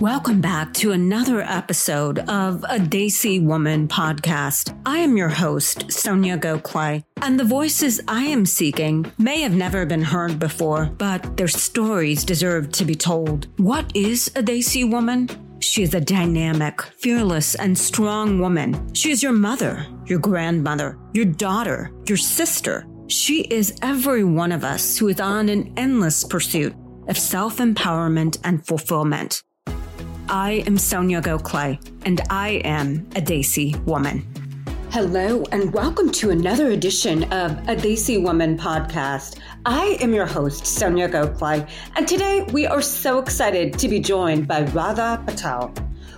Welcome back to another episode of a Desi Woman podcast. I am your host, Soniya Gokhale, and the voices I am seeking may have never been heard before, but their stories deserve to be told. What is a Desi woman? She is a dynamic, fearless, and strong woman. She is your mother, your grandmother, your daughter, your sister. She is every one of us who is on an endless pursuit of self empowerment and fulfillment. I am Soniya Gokhale, and I am a Desi woman. Hello, and welcome to another edition of a Desi Woman podcast. I am your host, Soniya Gokhale, and today we are so excited to be joined by Radha Patel.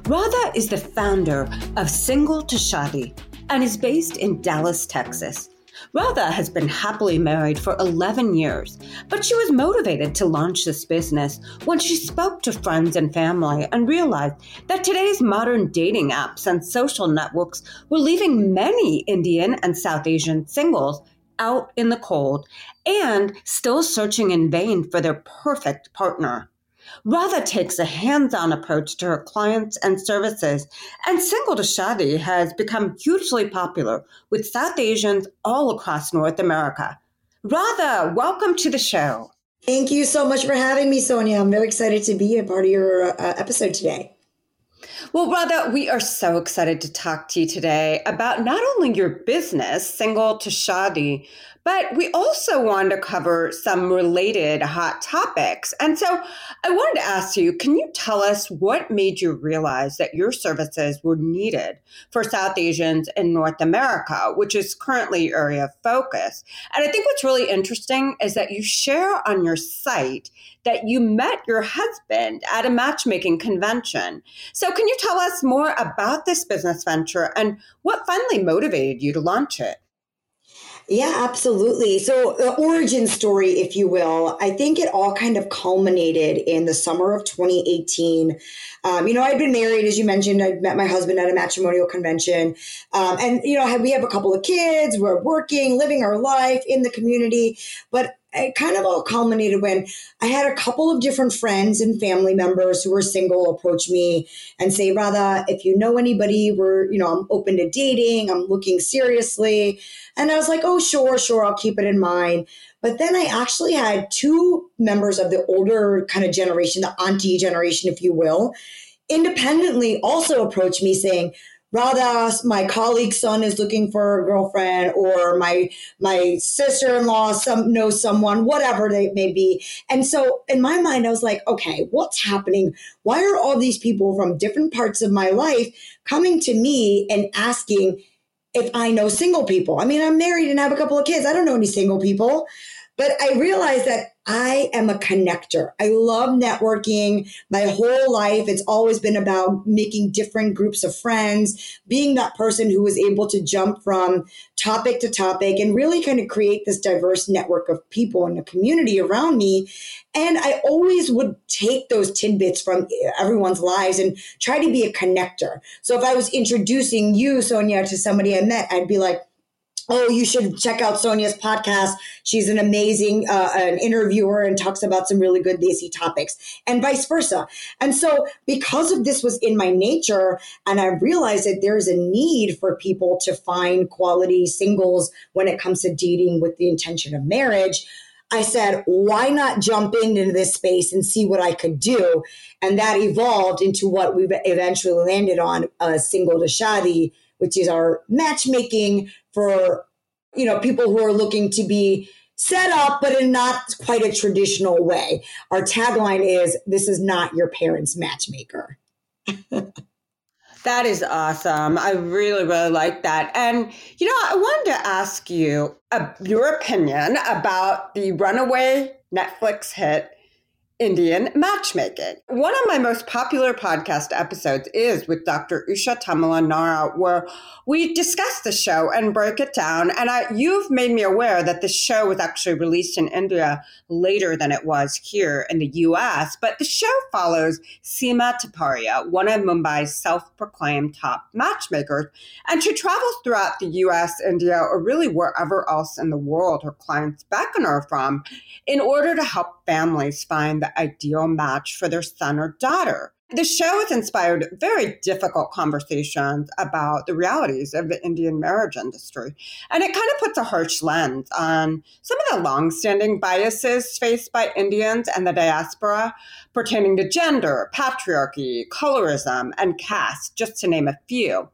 Radha is the founder of Single to Shaadi and is based in Dallas, Texas. Radha has been happily married for 11 years, but she was motivated to launch this business when she spoke to friends and family and realized that today's modern dating apps and social networks were leaving many Indian and South Asian singles out in the cold and still searching in vain for their perfect partner. Radha takes a hands on approach to her clients and services, and Single to Shaadi has become hugely popular with South Asians all across North America. Radha, welcome to the show. Thank you so much for having me, Soniya. I'm very excited to be a part of your uh, episode today. Well, Radha, we are so excited to talk to you today about not only your business, Single to Shaadi, but we also wanted to cover some related hot topics. And so I wanted to ask you can you tell us what made you realize that your services were needed for South Asians in North America, which is currently your area of focus? And I think what's really interesting is that you share on your site that you met your husband at a matchmaking convention. So, can you tell us more about this business venture and what finally motivated you to launch it? Yeah, absolutely. So, the origin story, if you will, I think it all kind of culminated in the summer of 2018. Um, you know, I'd been married, as you mentioned. I met my husband at a matrimonial convention. Um, and, you know, we have a couple of kids. We're working, living our life in the community. But it kind of all culminated when I had a couple of different friends and family members who were single approach me and say, Radha, if you know anybody, we're, you know, I'm open to dating, I'm looking seriously. And I was like, oh, sure, sure, I'll keep it in mind. But then I actually had two members of the older kind of generation, the auntie generation, if you will, independently also approach me saying, Radha, my colleague's son is looking for a girlfriend, or my my sister-in-law some knows someone, whatever they may be. And so in my mind, I was like, okay, what's happening? Why are all these people from different parts of my life coming to me and asking if I know single people? I mean, I'm married and have a couple of kids. I don't know any single people. But I realized that I am a connector. I love networking. My whole life, it's always been about making different groups of friends, being that person who was able to jump from topic to topic and really kind of create this diverse network of people in the community around me. And I always would take those tidbits from everyone's lives and try to be a connector. So if I was introducing you, Soniya, to somebody I met, I'd be like, oh, you should check out Soniya's podcast. She's an amazing uh, an interviewer and talks about some really good Desi topics, and vice versa. And so, because of this was in my nature, and I realized that there is a need for people to find quality singles when it comes to dating with the intention of marriage. I said, why not jump into this space and see what I could do? And that evolved into what we've eventually landed on, a single to Shaadi, which is our matchmaking for you know people who are looking to be set up but in not quite a traditional way. Our tagline is this is not your parents matchmaker. That is awesome. I really really like that. And you know i wanted to ask you uh, your opinion about the runaway netflix hit Indian matchmaking. One of my most popular podcast episodes is with Dr. Usha Tamala Nara, where we discuss the show and break it down. And I, you've made me aware that the show was actually released in India later than it was here in the US. But the show follows Sima Taparia, one of Mumbai's self proclaimed top matchmakers. And she travels throughout the US, India, or really wherever else in the world her clients beckon her from in order to help families find the ideal match for their son or daughter. The show has inspired very difficult conversations about the realities of the Indian marriage industry. And it kind of puts a harsh lens on some of the longstanding biases faced by Indians and the diaspora pertaining to gender, patriarchy, colorism, and caste, just to name a few.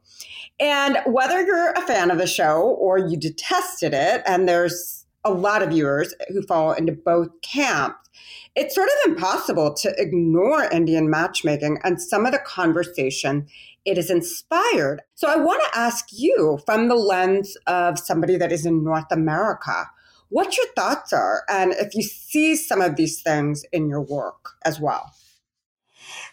And whether you're a fan of the show or you detested it, and there's a lot of viewers who fall into both camps, it's sort of impossible to ignore Indian matchmaking and some of the conversation it has inspired. So I want to ask you from the lens of somebody that is in North America, what your thoughts are and if you see some of these things in your work as well.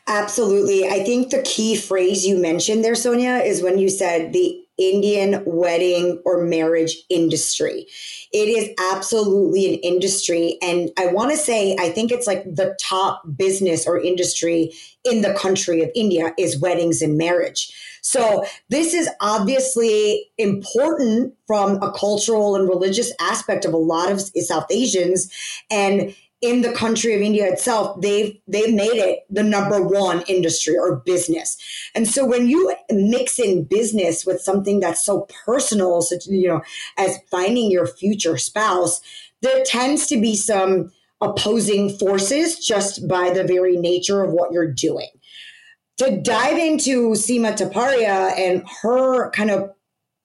Absolutely. I think the key phrase you mentioned there, Soniya, is when you said the Indian wedding or marriage industry. It is absolutely an industry. And I want to say, I think it's like the top business or industry in the country of India is weddings and marriage. So this is obviously important from a cultural and religious aspect of a lot of South Asians. And in the country of India itself, they've they've made it the number one industry or business. And so when you mix in business with something that's so personal, such you know, as finding your future spouse, there tends to be some opposing forces just by the very nature of what you're doing. To dive into Sima Taparia and her kind of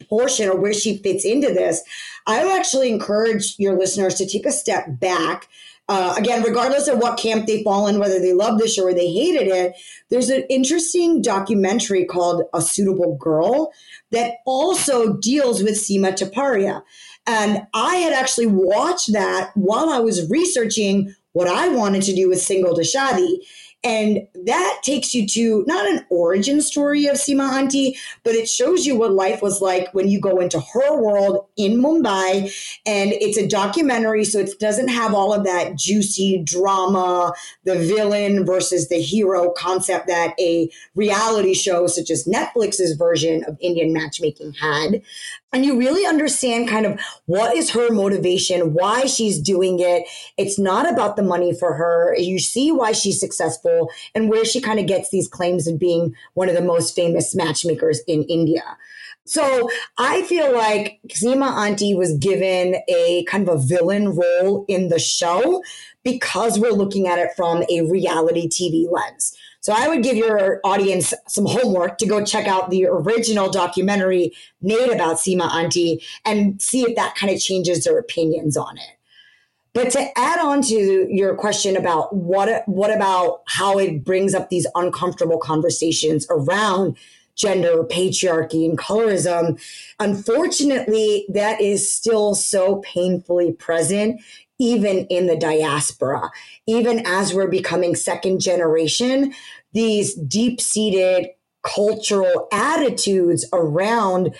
portion or where she fits into this, I would actually encourage your listeners to take a step back uh, again, regardless of what camp they fall in, whether they love the show or they hated it, there's an interesting documentary called A Suitable Girl that also deals with Sima Taparia. And I had actually watched that while I was researching what I wanted to do with Single to Shaadi. And that takes you to not an origin story of Sima Auntie, but it shows you what life was like when you go into her world in Mumbai. And it's a documentary, so it doesn't have all of that juicy drama, the villain versus the hero concept that a reality show such as Netflix's version of Indian matchmaking had and you really understand kind of what is her motivation, why she's doing it. It's not about the money for her. You see why she's successful and where she kind of gets these claims of being one of the most famous matchmakers in India. So I feel like Sima Auntie was given a kind of a villain role in the show because we're looking at it from a reality TV lens. So I would give your audience some homework to go check out the original documentary made about Sima Auntie and see if that kind of changes their opinions on it. But to add on to your question about what what about how it brings up these uncomfortable conversations around gender, patriarchy, and colorism, unfortunately, that is still so painfully present even in the diaspora, even as we're becoming second generation, these deep seated cultural attitudes around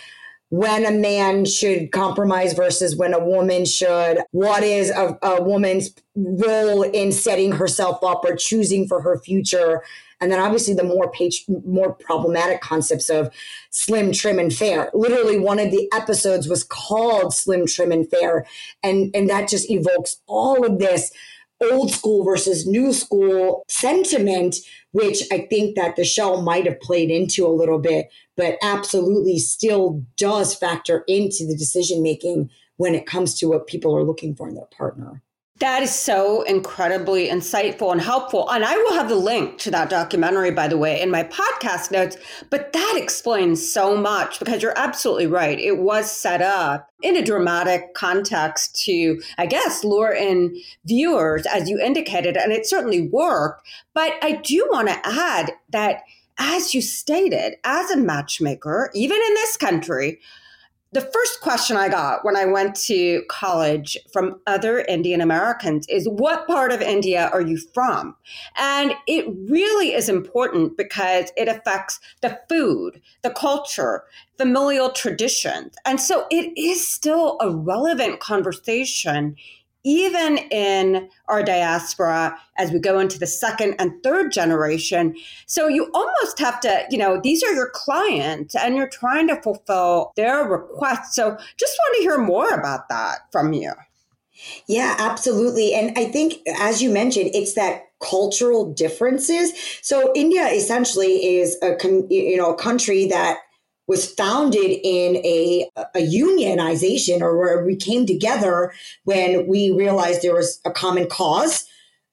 when a man should compromise versus when a woman should, what is a, a woman's role in setting herself up or choosing for her future and then obviously the more page, more problematic concepts of slim, trim, and fair. Literally, one of the episodes was called "Slim, Trim, and Fair," and and that just evokes all of this old school versus new school sentiment, which I think that the show might have played into a little bit, but absolutely still does factor into the decision making when it comes to what people are looking for in their partner. That is so incredibly insightful and helpful. And I will have the link to that documentary, by the way, in my podcast notes. But that explains so much because you're absolutely right. It was set up in a dramatic context to, I guess, lure in viewers, as you indicated, and it certainly worked. But I do want to add that, as you stated, as a matchmaker, even in this country, the first question I got when I went to college from other Indian Americans is what part of India are you from? And it really is important because it affects the food, the culture, familial traditions. And so it is still a relevant conversation even in our diaspora as we go into the second and third generation. So you almost have to, you know, these are your clients and you're trying to fulfill their requests. So just want to hear more about that from you. Yeah, absolutely. And I think, as you mentioned, it's that cultural differences. So India essentially is a you know a country that was founded in a, a unionization or where we came together when we realized there was a common cause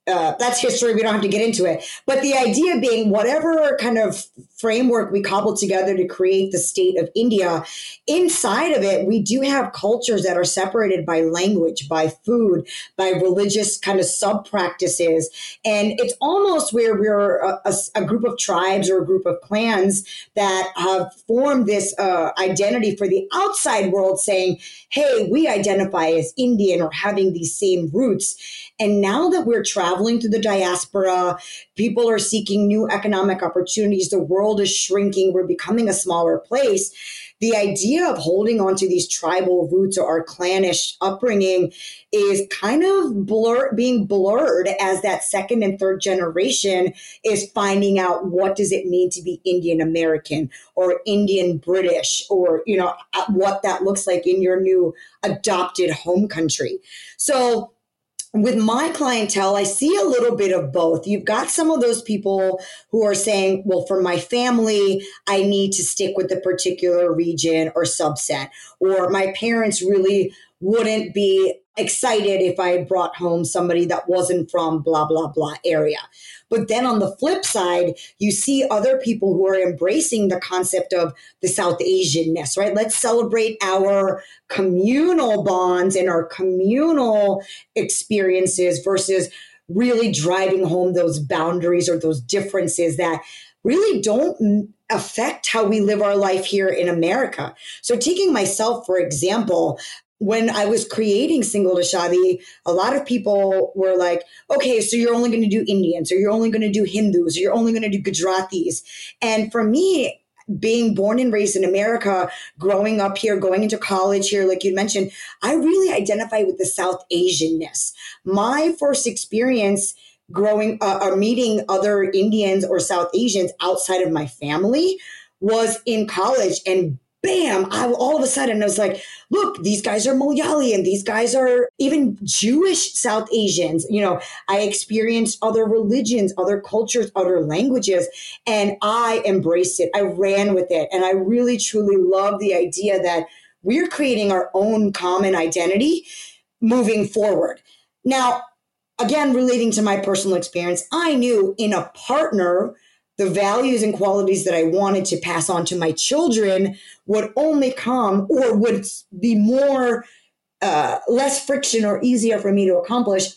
uh, that's history. We don't have to get into it. But the idea being, whatever kind of framework we cobbled together to create the state of India, inside of it, we do have cultures that are separated by language, by food, by religious kind of sub practices. And it's almost where we're a, a, a, group of tribes or a group of clans that have formed this uh, identity for the outside world saying, hey, we identify as Indian or having these same roots. And now that we're traveling through the diaspora, people are seeking new economic opportunities, the world is shrinking, we're becoming a smaller place. The idea of holding on to these tribal roots or our clannish upbringing is kind of blur being blurred as that second and third generation is finding out what does it mean to be Indian American or Indian British or you know what that looks like in your new adopted home country. So with my clientele, I see a little bit of both. You've got some of those people who are saying, well, for my family, I need to stick with the particular region or subset, or my parents really wouldn't be excited if I brought home somebody that wasn't from blah, blah, blah area. But then on the flip side, you see other people who are embracing the concept of the South Asianness, right? Let's celebrate our communal bonds and our communal experiences versus really driving home those boundaries or those differences that really don't affect how we live our life here in America. So, taking myself, for example, when I was creating Single to Shaadi, a lot of people were like, okay, so you're only going to do Indians, or you're only going to do Hindus, or you're only going to do Gujaratis. And for me, being born and raised in America, growing up here, going into college here, like you mentioned, I really identify with the South Asianness. My first experience growing uh, or meeting other Indians or South Asians outside of my family was in college and bam, I all of a sudden I was like, look, these guys are Malayali and these guys are even Jewish South Asians. You know, I experienced other religions, other cultures, other languages, and I embraced it. I ran with it. And I really truly love the idea that we're creating our own common identity moving forward. Now, again, relating to my personal experience, I knew in a partner the values and qualities that I wanted to pass on to my children would only come or would be more uh, less friction or easier for me to accomplish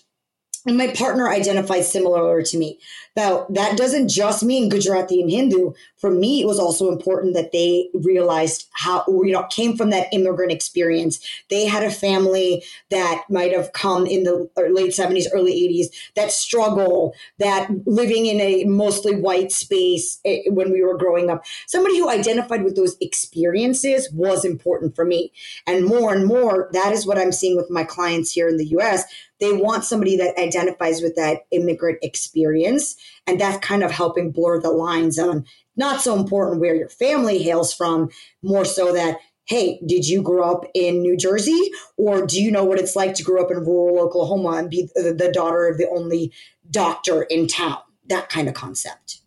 and my partner identified similar to me. Now, that doesn't just mean Gujarati and Hindu. For me, it was also important that they realized how, you know, came from that immigrant experience. They had a family that might have come in the late 70s, early 80s, that struggle, that living in a mostly white space eh, when we were growing up. Somebody who identified with those experiences was important for me. And more and more, that is what I'm seeing with my clients here in the US they want somebody that identifies with that immigrant experience. And that's kind of helping blur the lines on not so important where your family hails from, more so that, hey, did you grow up in New Jersey? Or do you know what it's like to grow up in rural Oklahoma and be the daughter of the only doctor in town? That kind of concept.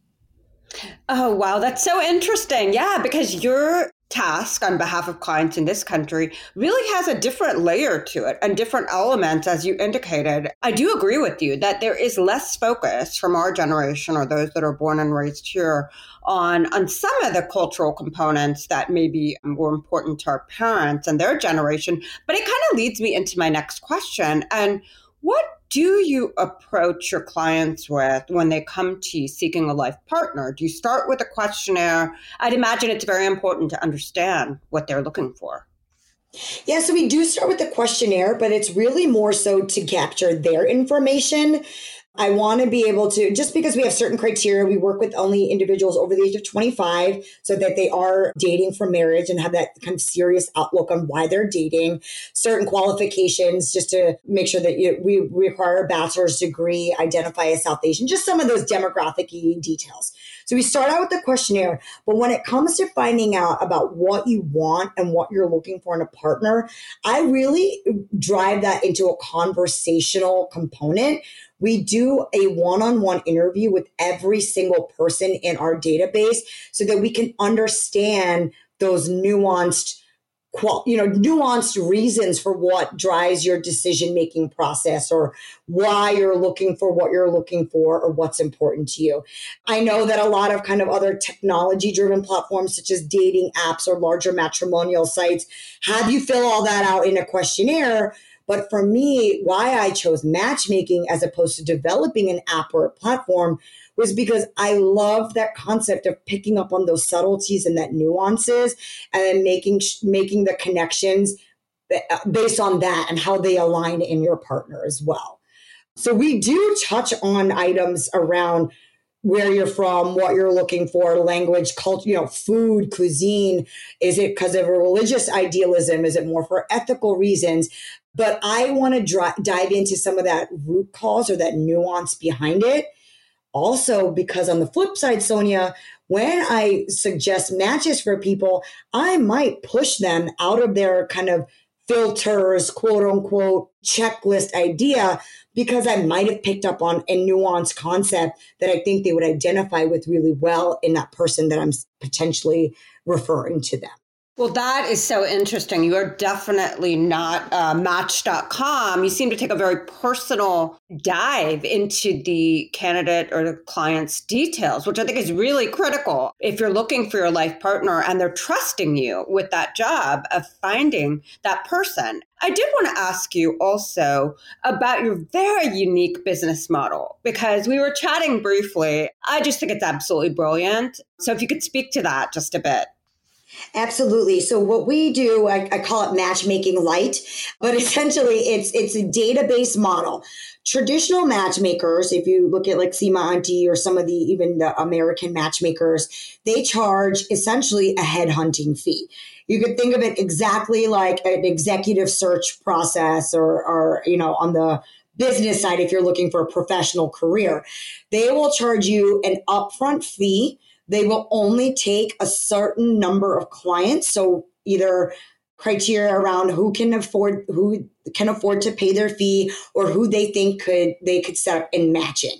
Oh, wow. That's so interesting. Yeah, because you're task on behalf of clients in this country really has a different layer to it and different elements, as you indicated. I do agree with you that there is less focus from our generation or those that are born and raised here on, on some of the cultural components that maybe were important to our parents and their generation. But it kind of leads me into my next question. And what do you approach your clients with when they come to you seeking a life partner? Do you start with a questionnaire? I'd imagine it's very important to understand what they're looking for. Yeah, so we do start with the questionnaire, but it's really more so to capture their information I want to be able to, just because we have certain criteria, we work with only individuals over the age of 25 so that they are dating for marriage and have that kind of serious outlook on why they're dating, certain qualifications just to make sure that you, we require a bachelor's degree, identify as South Asian, just some of those demographic details. So we start out with the questionnaire, but when it comes to finding out about what you want and what you're looking for in a partner, I really drive that into a conversational component we do a one-on-one interview with every single person in our database so that we can understand those nuanced you know nuanced reasons for what drives your decision making process or why you're looking for what you're looking for or what's important to you. I know that a lot of kind of other technology driven platforms such as dating apps or larger matrimonial sites have you fill all that out in a questionnaire but for me why i chose matchmaking as opposed to developing an app or a platform was because I love that concept of picking up on those subtleties and that nuances and making making the connections uh, based on that and how they align in your partner as well. So we do touch on items around where you're from, what you're looking for, language, culture, you know, food, cuisine. Is it because of a religious idealism? Is it more for ethical reasons? But I want to dive into some of that root cause or that nuance behind it. Also because on the flip side soniya when i suggest matches for people i might push them out of their kind of filters quote unquote checklist idea because i might have picked up on a nuanced concept that i think they would identify with really well in that person that i'm potentially referring to them well, that is so interesting. You are definitely not uh, Match.com. You seem to take a very personal dive into the candidate or the client's details, which I think is really critical if you're looking for your life partner and they're trusting you with that job of finding that person. I did want to ask you also about your very unique business model because we were chatting briefly. I just think it's absolutely brilliant. So if you could speak to that just a bit. Absolutely. So what we do, I, I, call it matchmaking light, but essentially it's it's a database model. Traditional matchmakers, if you look at like Sima Auntie or some of the even the American matchmakers, they charge essentially a headhunting fee. You could think of it exactly like an executive search process or, or you know, on the business side, if you're looking for a professional career, they will charge you an upfront fee they will only take a certain number of clients. So either criteria around who can afford who can afford to pay their fee or who they think could they could set up in matching.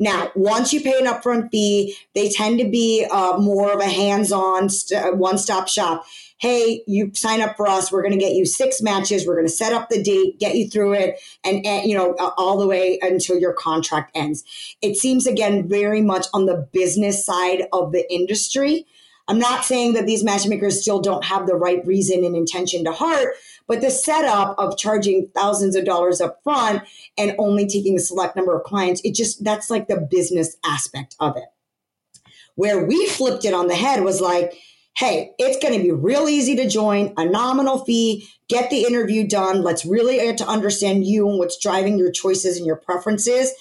Now, once you pay an upfront fee, they tend to be uh, more of a hands-on st- one-stop shop hey, you sign up for us. We're going to get you six matches. We're going to set up the date, get you through it, and, and, you know, all the way until your contract ends. It seems again very much on the business side of the industry. I'm not saying that these matchmakers still don't have the right reason and intention to heart, but the setup of charging thousands of dollars up front and only taking a select number of clients, it just that's like the business aspect of it. Where we flipped it on the head was like, hey, it's going to be real easy to join, a nominal fee, get the interview done. Let's really get to understand you and what's driving your choices and your preferences.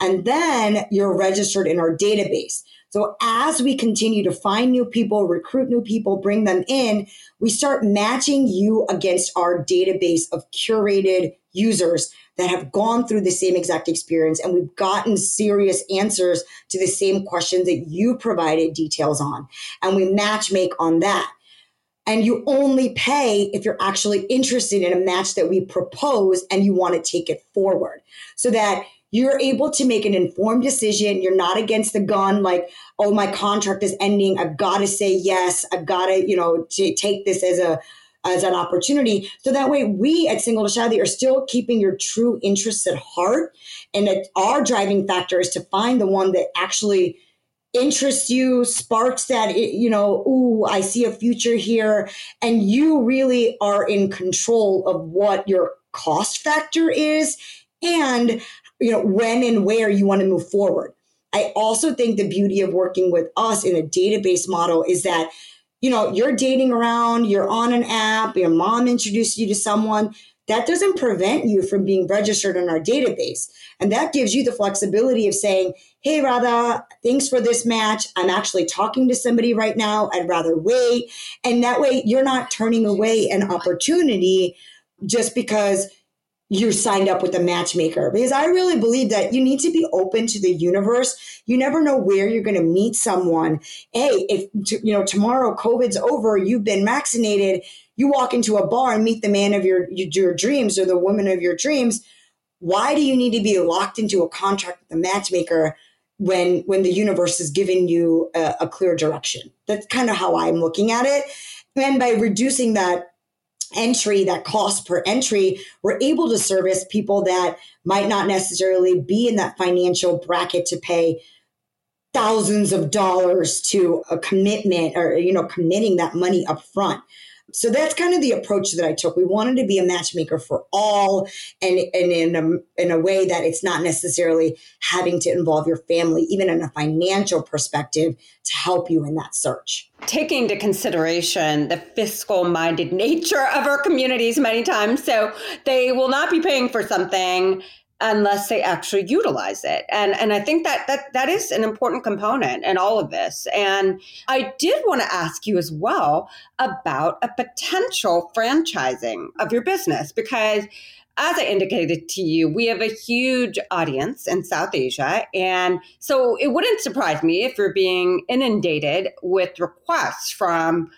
And then you're registered in our database. So as we continue to find new people, recruit new people, bring them in, we start matching you against our database of curated users that have gone through the same exact experience and we've gotten serious answers to the same questions that you provided details on. And we match make on that. And you only pay if you're actually interested in a match that we propose and you want to take it forward so that you're able to make an informed decision. You're not against the gun, like, oh, my contract is ending. I've got to say yes. I've got to, you know, to take this as a as an opportunity. So that way, we at Single to Shaadi are still keeping your true interests at heart. And that our driving factor is to find the one that actually interests you, sparks that, you know, ooh, I see a future here. And you really are in control of what your cost factor is and, you know, when and where you want to move forward. I also think the beauty of working with us in a database model is that you know, you're dating around, you're on an app, your mom introduced you to someone, that doesn't prevent you from being registered in our database. And that gives you the flexibility of saying, hey, Radha, thanks for this match. I'm actually talking to somebody right now. I'd rather wait. And that way you're not turning away an opportunity just because you signed up with a matchmaker because I really believe that you need to be open to the universe. You never know where you're going to meet someone. Hey, if you know tomorrow COVID's over, you've been vaccinated, you walk into a bar and meet the man of your your dreams or the woman of your dreams. why do you need to be locked into a contract with a matchmaker when when the universe is giving you a, a clear direction? That's kind of how I'm looking at it. And by reducing that entry, that cost per entry, we're able to service people that might not necessarily be in that financial bracket to pay thousands of dollars to a commitment or you know committing that money up front so that's kind of the approach that I took. We wanted to be a matchmaker for all, and, and in a, in a way that it's not necessarily having to involve your family, even in a financial perspective, to help you in that search. Taking into consideration the fiscal minded nature of our communities many times. So they will not be paying for something unless they actually utilize it. And and I think that that that is an important component in all of this. And I did want to ask you as well about a potential franchising of your business because as I indicated to you, we have a huge audience in South Asia. And so it wouldn't surprise me if you're being inundated with requests from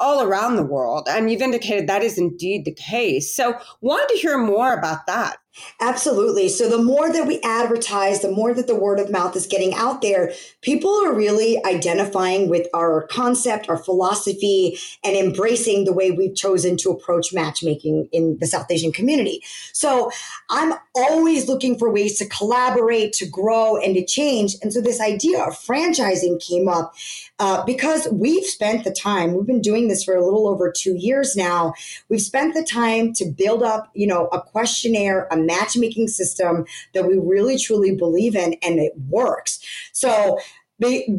all around the world. And you've indicated that is indeed the case. So wanted to hear more about that. Absolutely. So the more that we advertise, the more that the word of mouth is getting out there, people are really identifying with our concept, our philosophy, and embracing the way we've chosen to approach matchmaking in the South Asian community. So I'm always looking for ways to collaborate, to grow, and to change. And so this idea of franchising came up uh, because we've spent the time, we've been doing this for a little over two years now. We've spent the time to build up, you know, a questionnaire, a matchmaking system that we really truly believe in and it works. So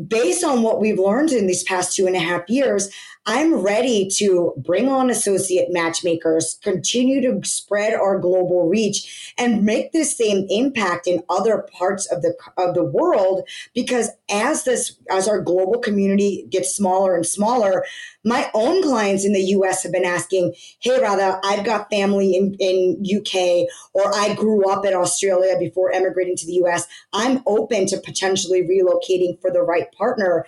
based on what we've learned in these past two and a half years, I'm ready to bring on associate matchmakers, continue to spread our global reach, and make the same impact in other parts of the of the world. Because as this as our global community gets smaller and smaller, my own clients in the US have been asking, hey Radha, I've got family in, in UK or I grew up in Australia before emigrating to the US. I'm open to potentially relocating for the right partner.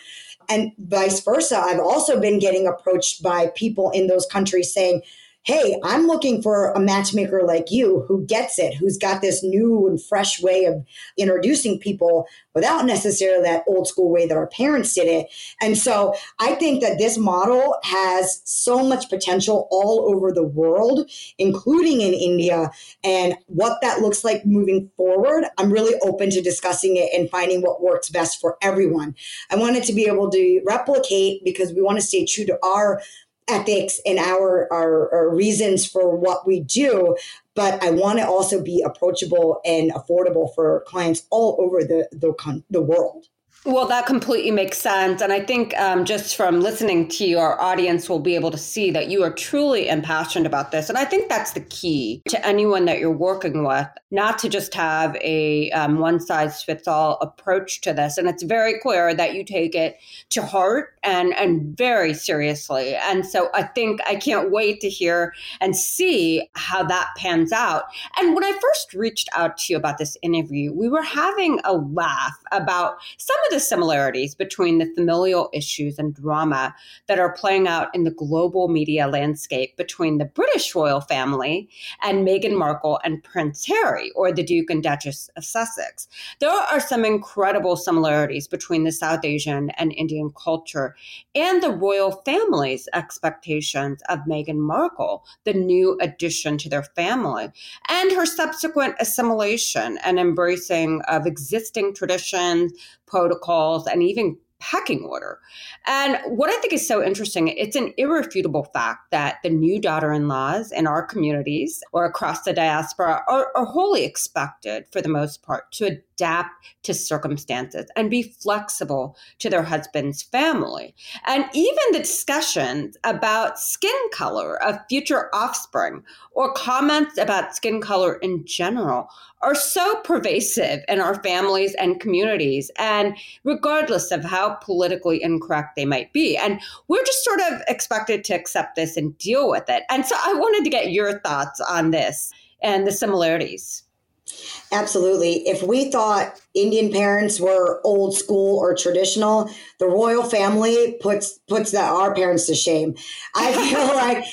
And vice versa. I've also been getting approached by people in those countries saying, hey, I'm looking for a matchmaker like you who gets it, who's got this new and fresh way of introducing people without necessarily that old school way that our parents did it. And so I think that this model has so much potential all over the world, including in India. And what that looks like moving forward, I'm really open to discussing it and finding what works best for everyone. I wanted to be able to replicate because we want to stay true to our ethics and our, our, our reasons for what we do but I want to also be approachable and affordable for clients all over the the, the world. Well, that completely makes sense. And I think um, just from listening to you, our audience will be able to see that you are truly impassioned about this. And I think that's the key to anyone that you're working with, not to just have a um, one size fits all approach to this. And it's very clear that you take it to heart and, and very seriously. And so I think I can't wait to hear and see how that pans out. And when I first reached out to you about this interview, we were having a laugh about some of the similarities between the familial issues and drama that are playing out in the global media landscape between the British royal family and Meghan Markle and Prince Harry, or the Duke and Duchess of Sussex. There are some incredible similarities between the South Asian and Indian culture and the royal family's expectations of Meghan Markle, the new addition to their family, and her subsequent assimilation and embracing of existing traditions, protocols, and even pecking order. And what I think is so interesting, it's an irrefutable fact that the new daughter in laws in our communities or across the diaspora are, are, wholly expected, for the most part, to adapt to circumstances and be flexible to their husband's family. And even the discussions about skin color of future offspring or comments about skin color in general are so pervasive in our families and communities, and regardless of how politically incorrect they might be. And we're just sort of expected to accept this and deal with it. And so I wanted to get your thoughts on this and the similarities. Absolutely. If we thought Indian parents were old school or traditional, the royal family puts puts that our parents to shame. I feel like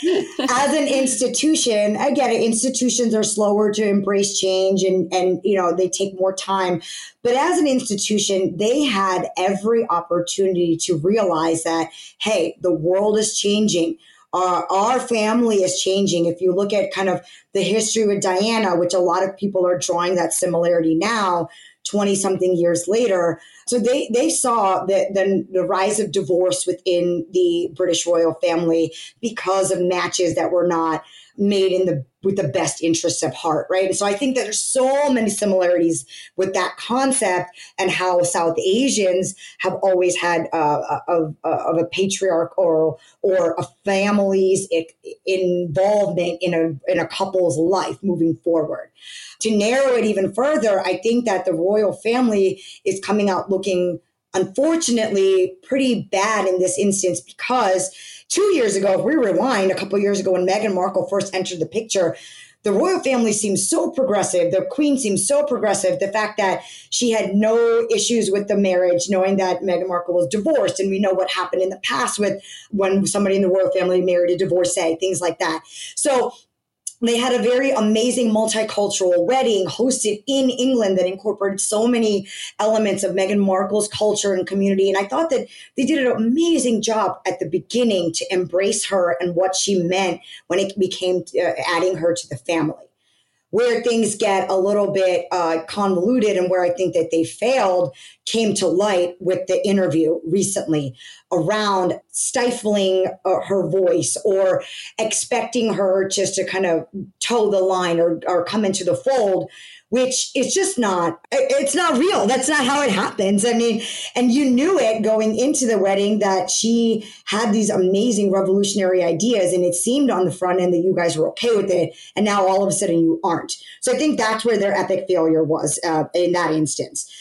as an institution, I get it, institutions are slower to embrace change and and you know, they take more time. But as an institution, they had every opportunity to realize that hey, the world is changing uh, our family is changing. If you look at kind of the history with Diana, which a lot of people are drawing that similarity now, 20 something years later. So they, they saw the, the, the rise of divorce within the British royal family because of matches that were not made in the with the best interests of heart, right? So I think that there's so many similarities with that concept and how South Asians have always had uh, of, of a patriarch or or a family's involvement in a in a couple's life moving forward. To narrow it even further, I think that the royal family is coming out looking unfortunately pretty bad in this instance because two years ago, if we rewind a couple years ago when Meghan Markle first entered the picture, the royal family seems so progressive. The queen seems so progressive. The fact that she had no issues with the marriage, knowing that Meghan Markle was divorced, and we know what happened in the past with when somebody in the royal family married a divorcee, things like that. So they had a very amazing multicultural wedding hosted in England that incorporated so many elements of Meghan Markle's culture and community. And I thought that they did an amazing job at the beginning to embrace her and what she meant when it became uh, adding her to the family where things get a little bit uh, convoluted and where I think that they failed came to light with the interview recently around stifling uh, her voice or expecting her just to kind of toe the line or, or come into the fold which it's just not it's not real. That's not how it happens. I mean and you knew it going into the wedding that she had these amazing revolutionary ideas and it seemed on the front end that you guys were okay with it and now all of a sudden you aren't. So i think that's where their epic failure was uh, in that instance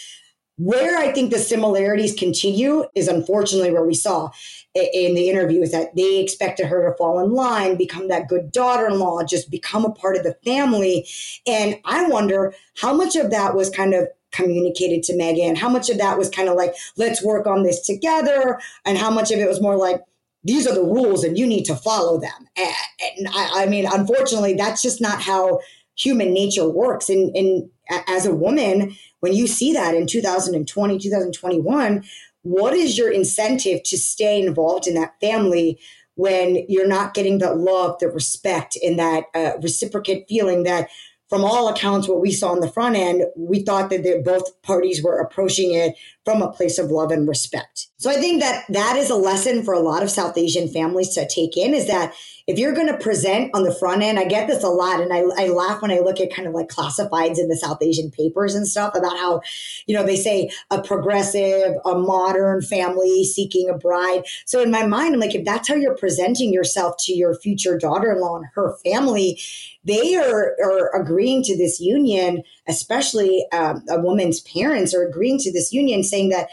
where I think the similarities continue is unfortunately where we saw in the interview is that they expected her to fall in line, become that good daughter in law, just become a part of the family. And I wonder how much of that was kind of communicated to Meghan, how much of that was kind of like, let's work on this together, and how much of it was more like, these are the rules and you need to follow them. And I, I mean, unfortunately, that's just not how human nature works. And, and as a woman, when you see that in 2020, 2021, what is your incentive to stay involved in that family when you're not getting the love, the respect, and that uh, reciprocate feeling that from all accounts, what we saw on the front end, we thought that both parties were approaching it from a place of love and respect. So I think that that is a lesson for a lot of South Asian families to take in is that if you're going to present on the front end, I get this a lot. And I, I laugh when I look at kind of like classifieds in the South Asian papers and stuff about how, you know, they say a progressive, a modern family seeking a bride. So in my mind, I'm like, if that's how you're presenting yourself to your future daughter in law and her family, they are, are agreeing to this union, especially um, a woman's parents are agreeing to this union saying that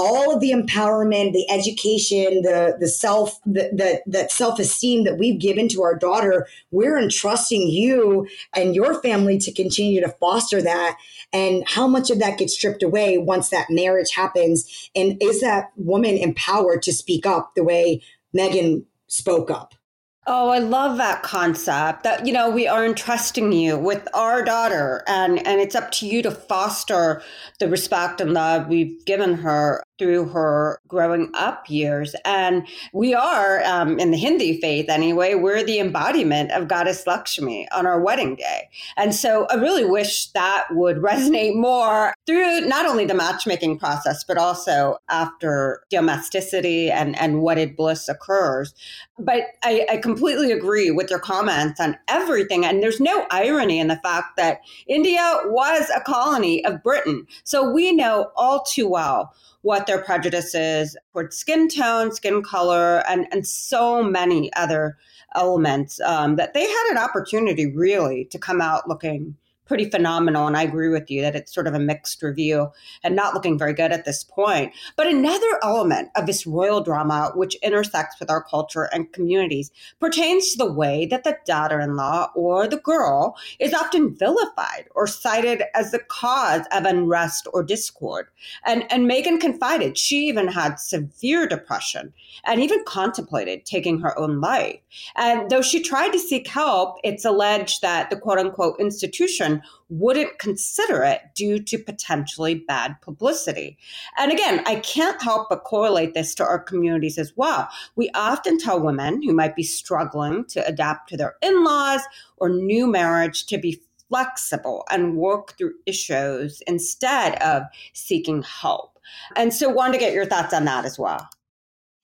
all of the empowerment, the education, the the self, the, the that self esteem that we've given to our daughter, we're entrusting you and your family to continue to foster that. And how much of that gets stripped away once that marriage happens? And is that woman empowered to speak up the way Meghan spoke up? Oh, I love that concept that, you know, we are entrusting you with our daughter and, and it's up to you to foster the respect and love we've given her through her growing up years. And we are, um, in the Hindi faith anyway, we're the embodiment of Goddess Lakshmi on our wedding day. And so I really wish that would resonate more through not only the matchmaking process, but also after domesticity and, and wedded bliss occurs. But I, I completely agree with your comments on everything. And there's no irony in the fact that India was a colony of Britain. So we know all too well what their prejudice is towards skin tone, skin color, and, and so many other elements um, that they had an opportunity really to come out looking pretty phenomenal. And I agree with you that it's sort of a mixed review and not looking very good at this point. But another element of this royal drama, which intersects with our culture and communities, pertains to the way that the daughter in law or the girl is often vilified or cited as the cause of unrest or discord. And, and Meghan confided she even had severe depression and even contemplated taking her own life. And though she tried to seek help, it's alleged that the quote unquote institution wouldn't consider it due to potentially bad publicity. And again, I can't help but correlate this to our communities as well. We often tell women who might be struggling to adapt to their in laws or new marriage to be flexible and work through issues instead of seeking help. And so, wanted to get your thoughts on that as well.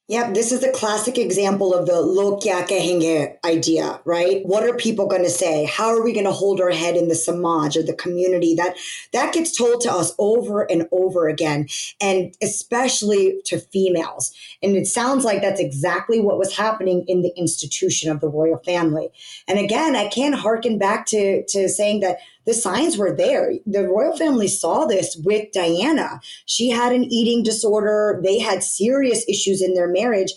Yep, this is a classic example of the lo kya idea, right? What are people going to say? How are we going to hold our head in the samaj or the community? That that gets told to us over and over again, and especially to females. And it sounds like that's exactly what was happening in the institution of the royal family. And again, I can't harken back to to saying that the signs were there. The royal family saw this with Diana. She had an eating disorder. They had serious issues in their marriage.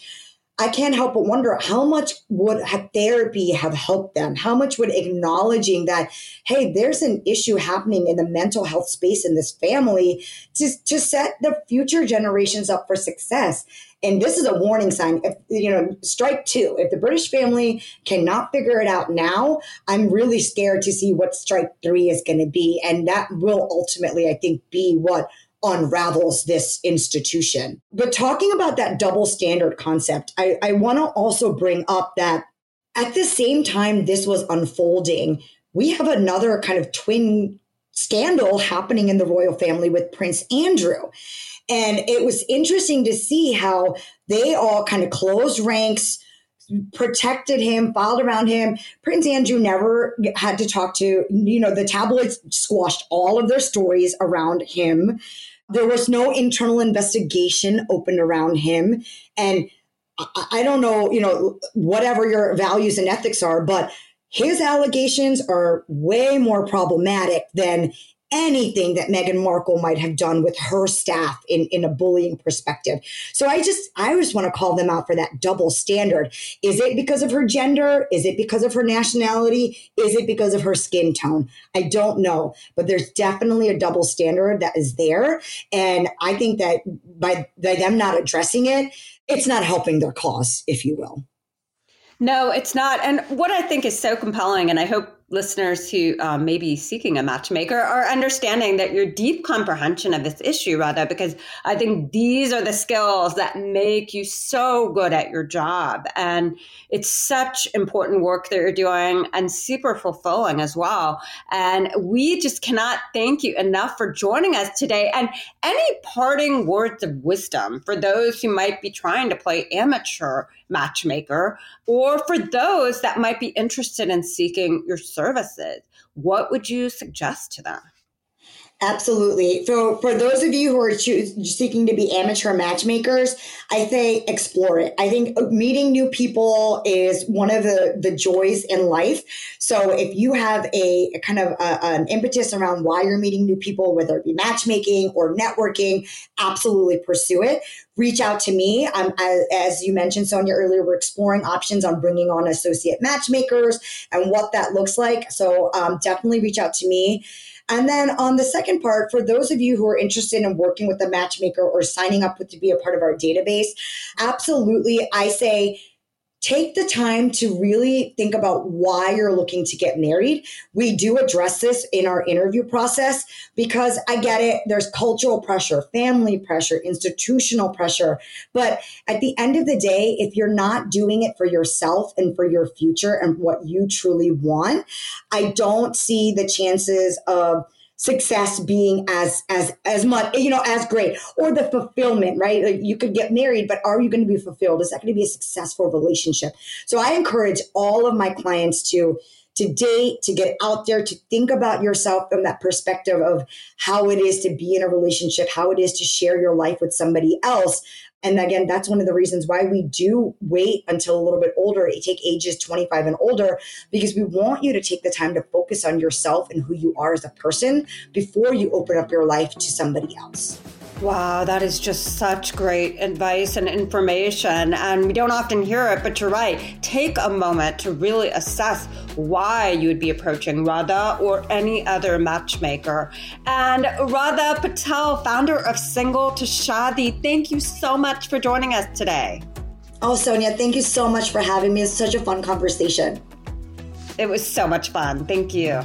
I can't help but wonder how much would therapy have helped them? How much would acknowledging that, hey, there's an issue happening in the mental health space in this family to, to set the future generations up for success? And this is a warning sign. If you know, strike two. If the British family cannot figure it out now, I'm really scared to see what strike three is going to be. And that will ultimately, I think, be what unravels this institution. But talking about that double standard concept, I, I want to also bring up that at the same time this was unfolding, we have another kind of twin scandal happening in the royal family with Prince Andrew. And it was interesting to see how they all kind of closed ranks, protected him, filed around him. Prince Andrew never had to talk to, you know, the tabloids squashed all of their stories around him. There was no internal investigation opened around him. And I don't know, you know, whatever your values and ethics are, but his allegations are way more problematic than anything that Meghan Markle might have done with her staff in, in a bullying perspective. So I just I just want to call them out for that double standard. Is it because of her gender? Is it because of her nationality? Is it because of her skin tone? I don't know, but there's definitely a double standard that is there. And I think that by, by them not addressing it, it's not helping their cause, if you will. No, it's not. And what I think is so compelling, and I hope listeners who um, may be seeking a matchmaker are understanding that your deep comprehension of this issue, Radha, because I think these are the skills that make you so good at your job. And it's such important work that you're doing and super fulfilling as well. And we just cannot thank you enough for joining us today. And any parting words of wisdom for those who might be trying to play amateur matchmaker or for those that might be interested in seeking your services, what would you suggest to them? Absolutely. So, for those of you who are seeking to be amateur matchmakers, I say explore it. I think meeting new people is one of the, the joys in life. So, if you have a, a kind of a, an impetus around why you're meeting new people, whether it be matchmaking or networking, absolutely pursue it. Reach out to me. Um, as, as you mentioned, Soniya, earlier, we're exploring options on bringing on associate matchmakers and what that looks like. So, um, definitely reach out to me. And then on the second part, for those of you who are interested in working with a matchmaker or signing up with, to be a part of our database, absolutely, I say take the time to really think about why you're looking to get married. We do address this in our interview process because I get it. There's cultural pressure, family pressure, institutional pressure. But at the end of the day, if you're not doing it for yourself and for your future and what you truly want, I don't see the chances of success being as as as much you know as great or the fulfillment right? Like you could get married but are you going to be fulfilled? Is that going to be a successful relationship? So i encourage all of my clients to to date to get out there to think about yourself from that perspective of how it is to be in a relationship how it is to share your life with somebody else And again, that's one of the reasons why we do wait until a little bit older, take ages 25 and older, because we want you to take the time to focus on yourself and who you are as a person before you open up your life to somebody else. Wow, that is just such great advice and information. And we don't often hear it, but you're right. Take a moment to really assess why you would be approaching Radha or any other matchmaker. And Radha Patel, founder of Single to Shaadi, thank you so much for joining us today. Oh, Soniya, thank you so much for having me. It's such a fun conversation. It was so much fun. Thank you.